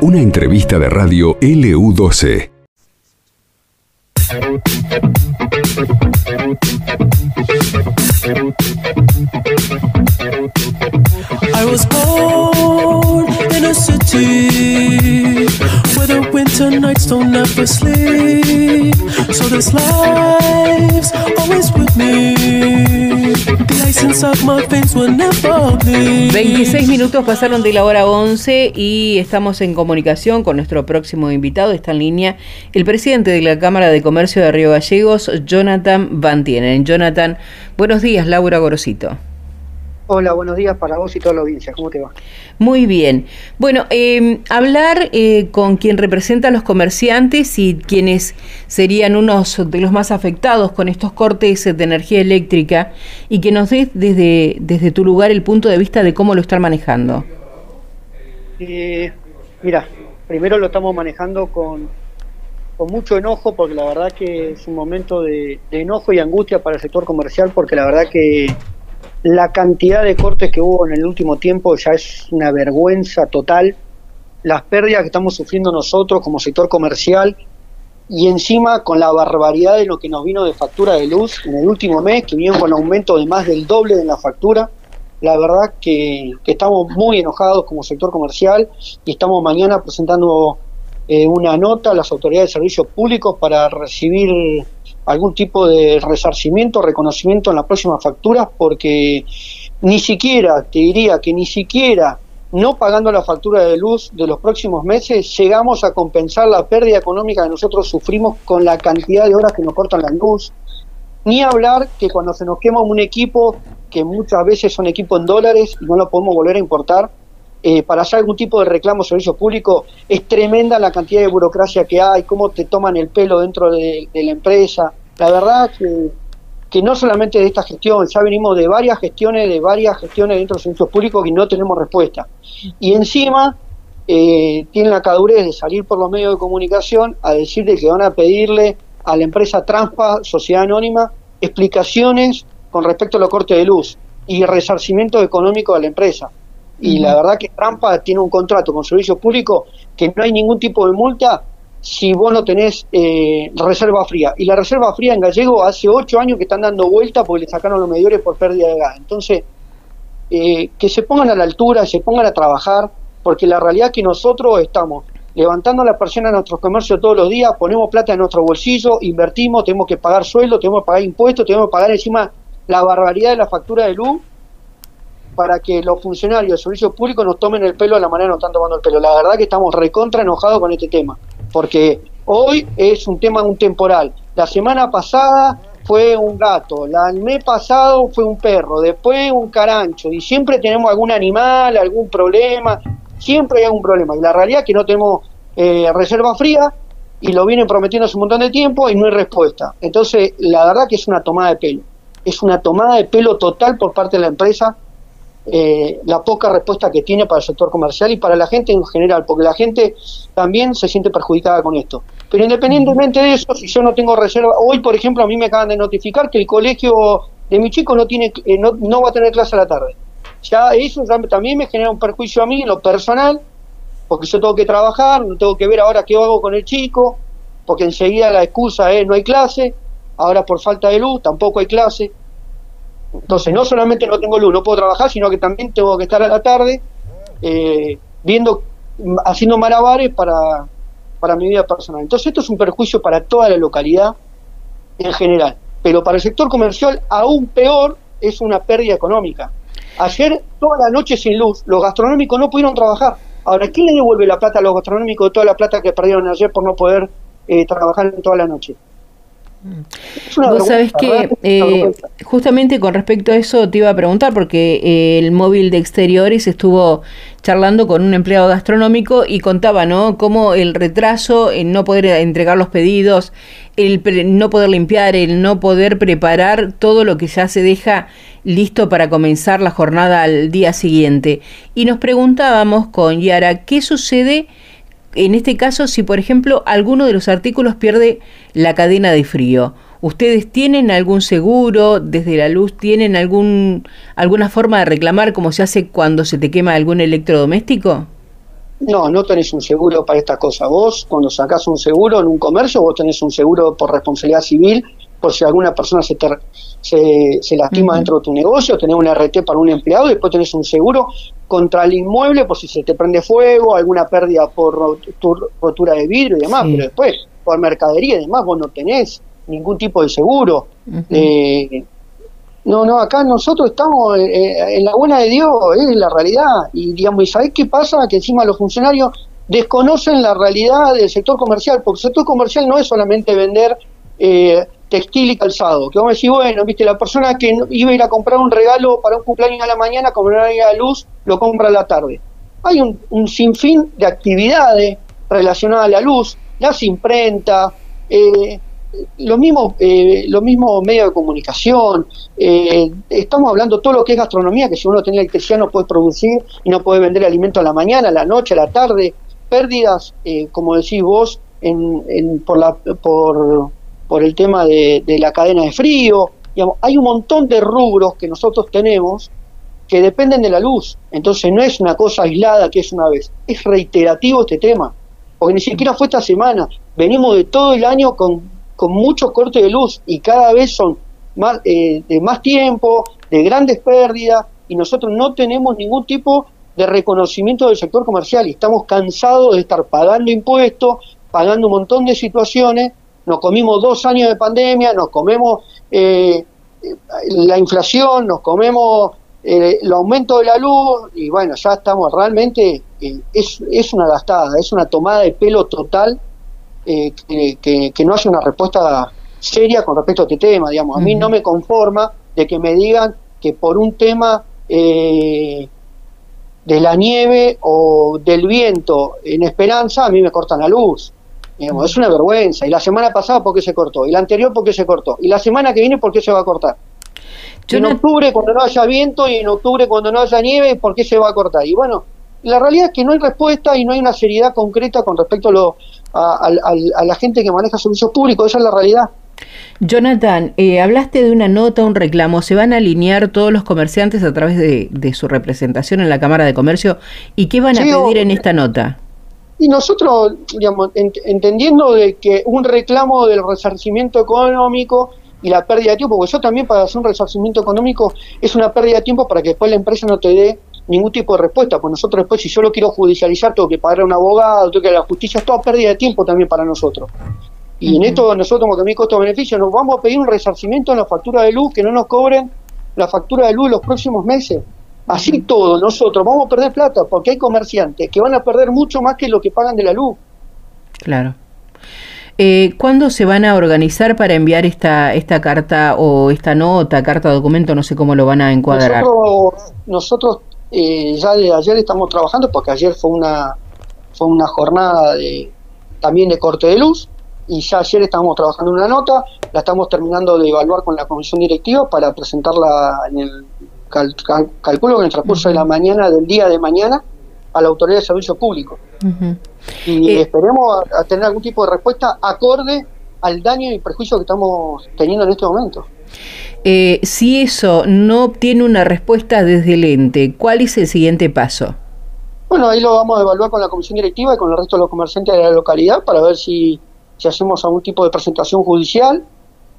Una entrevista de radio LU12. I was born in a city where the winter nights don't ever sleep. So this life's always with me. The ice inside my veins will never bleed. 26 minutos pasaron de la hora 11 y estamos en comunicación con nuestro próximo invitado. Está en línea el presidente de la Cámara de Comercio de Río Gallegos, Jonathan Van. Jonathan, buenos días, Laura Gorosito. Hola, buenos días para vos y toda la audiencia. ¿Cómo te va? Muy bien. Bueno, eh, hablar eh, con quien representa a los comerciantes y quienes serían unos de los más afectados con estos cortes de energía eléctrica y que nos des desde, desde tu lugar el punto de vista de cómo lo están manejando. Eh, mira, primero lo estamos manejando con, con mucho enojo porque la verdad que es un momento de, de enojo y angustia para el sector comercial porque la verdad que la cantidad de cortes que hubo en el último tiempo ya es una vergüenza total. Las pérdidas que estamos sufriendo nosotros como sector comercial y encima con la barbaridad de lo que nos vino de factura de luz en el último mes, que vino con aumento de más del doble de la factura. La verdad que, que estamos muy enojados como sector comercial y estamos mañana presentando eh, una nota a las autoridades de servicios públicos para recibir algún tipo de resarcimiento, reconocimiento en las próximas facturas, porque ni siquiera, te diría que ni siquiera no pagando la factura de luz de los próximos meses, llegamos a compensar la pérdida económica que nosotros sufrimos con la cantidad de horas que nos cortan la luz. Ni hablar que cuando se nos quema un equipo, que muchas veces son equipos en dólares y no lo podemos volver a importar, eh, para hacer algún tipo de reclamo servicio público, es tremenda la cantidad de burocracia que hay, cómo te toman el pelo dentro de, de la empresa. La verdad que, que, no solamente de esta gestión, ya venimos de varias gestiones, de varias gestiones dentro del servicio público y no tenemos respuesta. Y encima eh, tienen la cadurez de salir por los medios de comunicación a decirle que van a pedirle a la empresa Transpa, Sociedad Anónima, explicaciones con respecto a los cortes de luz y resarcimiento económico de la empresa y la verdad que Trampa tiene un contrato con servicio público que no hay ningún tipo de multa si vos no tenés eh, reserva fría. Y la reserva fría en Gallego hace ocho años que están dando vuelta porque le sacaron los medidores por pérdida de gas. Entonces, eh, que se pongan a la altura, se pongan a trabajar, porque la realidad es que nosotros estamos levantando la presión a nuestros comercios todos los días, ponemos plata en nuestro bolsillo, invertimos, tenemos que pagar sueldo, tenemos que pagar impuestos, tenemos que pagar encima la barbaridad de la factura de luz para que los funcionarios de servicios públicos nos tomen el pelo de la manera que nos están tomando el pelo. La verdad que estamos recontra enojados con este tema, porque hoy es un tema, un temporal. La semana pasada fue un gato, la, el mes pasado fue un perro, después un carancho, y siempre tenemos algún animal, algún problema, siempre hay algún problema. Y la realidad es que no tenemos eh, reserva fría y lo vienen prometiendo hace un montón de tiempo y no hay respuesta. Entonces, la verdad que es una tomada de pelo. Es una tomada de pelo total por parte de la empresa eh, la poca respuesta que tiene para el sector comercial y para la gente en general, porque la gente también se siente perjudicada con esto. Pero independientemente de eso, si yo no tengo reserva, hoy por ejemplo a mí me acaban de notificar que el colegio de mi chico no tiene eh, no, no, va a tener clase a la tarde. Ya eso también me genera un perjuicio a mí en lo personal, porque yo tengo que trabajar, tengo que ver ahora qué hago con el chico, porque enseguida la excusa es no hay clase, ahora por falta de luz tampoco hay clase. Entonces, no solamente no tengo luz, no puedo trabajar, sino que también tengo que estar a la tarde eh, viendo, haciendo malabares para, para mi vida personal. Entonces, esto es un perjuicio para toda la localidad en general. Pero para el sector comercial, aún peor, es una pérdida económica. Ayer, toda la noche sin luz, los gastronómicos no pudieron trabajar. Ahora, ¿quién le devuelve la plata a los gastronómicos de toda la plata que perdieron ayer por no poder eh, trabajar en toda la noche? Vos sabés que eh, justamente con respecto a eso te iba a preguntar, porque eh, el móvil de exteriores estuvo charlando con un empleado gastronómico y contaba, ¿no? Cómo el retraso en no poder entregar los pedidos, el no poder limpiar, el no poder preparar todo lo que ya se deja listo para comenzar la jornada al día siguiente. Y nos preguntábamos con Yara, ¿qué sucede? En este caso, si por ejemplo alguno de los artículos pierde la cadena de frío, ¿Ustedes tienen algún seguro desde la luz? ¿Tienen algún alguna forma de reclamar como se hace cuando se te quema algún electrodoméstico? No, no tenés un seguro para esta cosa. Vos, cuando sacás un seguro en un comercio, vos tenés un seguro por responsabilidad civil, por si alguna persona se, se, lastima dentro de tu negocio, tenés un RT para un empleado, y después tenés un seguro contra el inmueble por si se te prende fuego, alguna pérdida por rotura de vidrio y demás, pero después, por mercadería y demás, vos no tenés ningún tipo de seguro. No, no, acá nosotros estamos eh, eh, en la buena de Dios, es la realidad. Y digamos, ¿y sabés qué pasa? Que encima los funcionarios desconocen la realidad del sector comercial, porque el sector comercial no es solamente vender eh, textil y calzado, que vamos a decir, bueno, viste, la persona que iba a ir a comprar un regalo para un cumpleaños a la mañana, como no había luz, lo compra a la tarde. Hay un, un sinfín de actividades relacionadas a la luz, las imprentas, eh, lo mismo, eh, lo mismo medios de comunicación, eh, estamos hablando todo lo que es gastronomía, que si uno tiene electricidad no puede producir y no puede vender alimento a la mañana, a la noche, a la tarde, pérdidas, eh, como decís vos, en, por, la, por, por el tema de, la cadena de frío, digamos, hay un montón de rubros que nosotros tenemos que dependen de la luz, entonces no es una cosa aislada que es una vez, es reiterativo este tema, porque ni siquiera fue esta semana, venimos de todo el año con con muchos cortes de luz y cada vez son más, eh, de más tiempo, de grandes pérdidas y nosotros no tenemos ningún tipo de reconocimiento del sector comercial. Y estamos cansados de estar pagando impuestos, pagando un montón de situaciones, nos comimos dos años de pandemia, nos comemos eh, la inflación, nos comemos eh, el aumento de la luz y bueno, ya estamos realmente, es, es una gastada, es una tomada de pelo total eh, que, no haya una respuesta seria con respecto a este tema. Digamos, a mí no me conforma de que me digan que por un tema eh, de la nieve o del viento en Esperanza, a mí me cortan la luz. Digamos, es una vergüenza. Y la semana pasada, ¿por qué se cortó? Y la anterior, ¿por qué se cortó? Y la semana que viene, ¿por qué se va a cortar? en octubre, cuando no haya viento, y en octubre, cuando no haya nieve, ¿por qué se va a cortar? Y bueno, la realidad es que no hay respuesta y no hay una seriedad concreta con respecto a, lo, a, la gente que maneja servicios públicos, esa es la realidad. Jonathan, eh, hablaste de una nota, un reclamo. ¿Se van a alinear todos los comerciantes a través de, su representación en la Cámara de Comercio? ¿Y qué van a pedir en esta nota? Y nosotros, digamos, entendiendo de que un reclamo del resarcimiento económico y la pérdida de tiempo, porque eso también para hacer un resarcimiento económico es una pérdida de tiempo para que después la empresa no te dé ningún tipo de respuesta, pues nosotros después si yo lo quiero judicializar tengo que pagar a un abogado, tengo que a la justicia, es toda pérdida de tiempo también para nosotros. Y en esto nosotros como también costo-beneficio nos vamos a pedir un resarcimiento en la factura de luz, que no nos cobren la factura de luz los próximos meses. Así todo, nosotros vamos a perder plata porque hay comerciantes que van a perder mucho más que lo que pagan de la luz. Claro. Eh, ¿Cuándo se van a organizar para enviar esta, esta carta o esta nota, carta, documento, no sé cómo lo van a encuadrar? Nosotros, nosotros eh, ya de ayer estamos trabajando porque ayer fue una fue una jornada de también de corte de luz y ya ayer estamos trabajando en una nota, la estamos terminando de evaluar con la comisión directiva para presentarla en el calculo en el transcurso de la mañana del día de mañana a la autoridad de servicio público y eh, esperemos a, tener algún tipo de respuesta acorde al daño y perjuicio que estamos teniendo en este momento. Eh, si eso no obtiene una respuesta desde el ente, ¿cuál es el siguiente paso? Bueno, ahí lo vamos a evaluar con la comisión directiva y con el resto de los comerciantes de la localidad para ver si, si hacemos algún tipo de presentación judicial,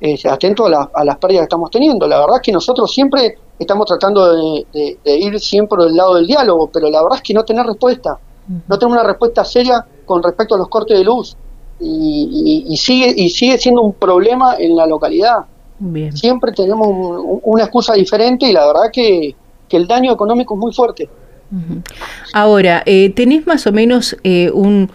eh, atento a, las pérdidas que estamos teniendo. La verdad es que nosotros siempre estamos tratando de, ir siempre del lado del diálogo, pero la verdad es que no tener respuesta, no tenemos una respuesta seria con respecto a los cortes de luz y sigue, y sigue siendo un problema en la localidad. Siempre tenemos una excusa diferente y la verdad que, el daño económico es muy fuerte. Ahora, eh, ¿tenés más o menos eh, un,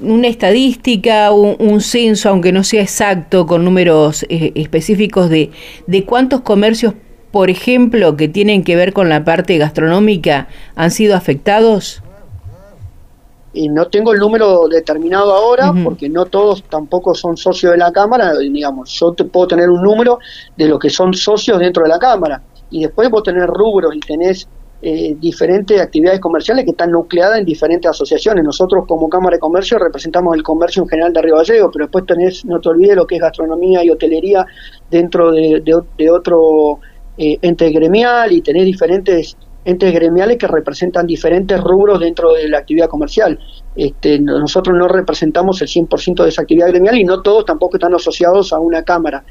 una estadística, un, censo, aunque no sea exacto, con números eh, específicos de, de cuántos comercios, por ejemplo, que tienen que ver con la parte gastronómica, han sido afectados? y no tengo el número determinado ahora porque no todos tampoco son socios de la Cámara, digamos, yo te puedo tener un número de los que son socios dentro de la Cámara y después vos tenés rubros y tenés eh, diferentes actividades comerciales que están nucleadas en diferentes asociaciones. Nosotros como Cámara de Comercio representamos el comercio en general de Río Gallegos, pero después tenés, no te olvides lo que es gastronomía y hotelería dentro de, otro eh, ente gremial y tenés diferentes entes gremiales que representan diferentes rubros dentro de la actividad comercial. Este, nosotros no representamos el 100% de esa actividad gremial y no todos tampoco están asociados a una cámara.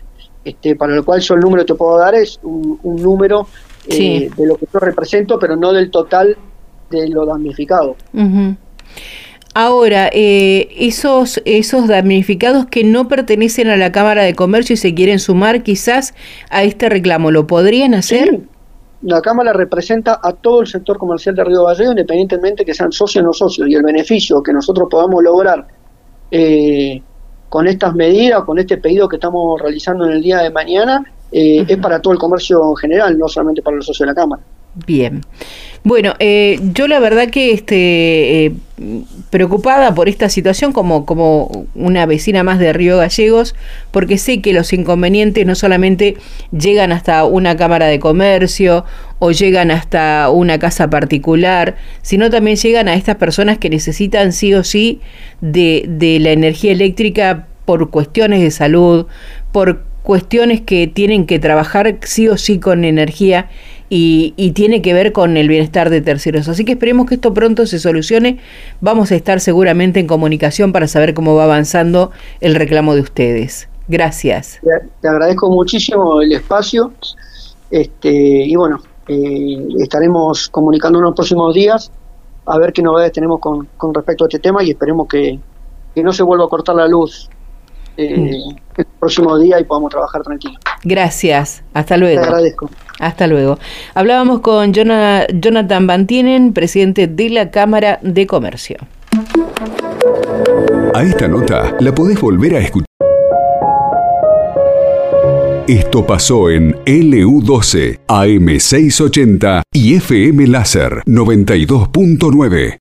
Este, para lo cual yo el número que te puedo dar es un, número eh, de lo que yo represento, pero no del total de lo damnificado. Ahora, eh, esos, esos damnificados que no pertenecen a la Cámara de Comercio y se quieren sumar quizás a este reclamo, ¿lo podrían hacer? La Cámara representa a todo el sector comercial de Río Vallejo, independientemente que sean socios o no socios, y el beneficio que nosotros podamos lograr eh, con estas medidas, con este pedido que estamos realizando en el día de mañana, eh, es para todo el comercio en general, no solamente para los socios de la Cámara. Bien. Bueno, eh, yo la verdad que este, eh, preocupada por esta situación como, como una vecina más de Río Gallegos, porque sé que los inconvenientes no solamente llegan hasta una cámara de comercio o llegan hasta una casa particular, sino también llegan a estas personas que necesitan sí o sí de, de la energía eléctrica por cuestiones de salud, por cuestiones que tienen que trabajar sí o sí con energía y, tiene que ver con el bienestar de terceros. Así que esperemos que esto pronto se solucione. Vamos a estar seguramente en comunicación para saber cómo va avanzando el reclamo de ustedes. Gracias. Te agradezco muchísimo el espacio este, y bueno, eh, estaremos comunicando en los próximos días a ver qué novedades tenemos con, con respecto a este tema y esperemos que, que no se vuelva a cortar la luz eh, mm. el próximo día y podamos trabajar tranquilo. Gracias, hasta luego. Te agradezco. Hasta luego. Hablábamos con Jonathan Bantienen, presidente de la Cámara de Comercio. A esta nota la podés volver a escuchar. Esto pasó en LU12, AM680 y FM Láser 92.9.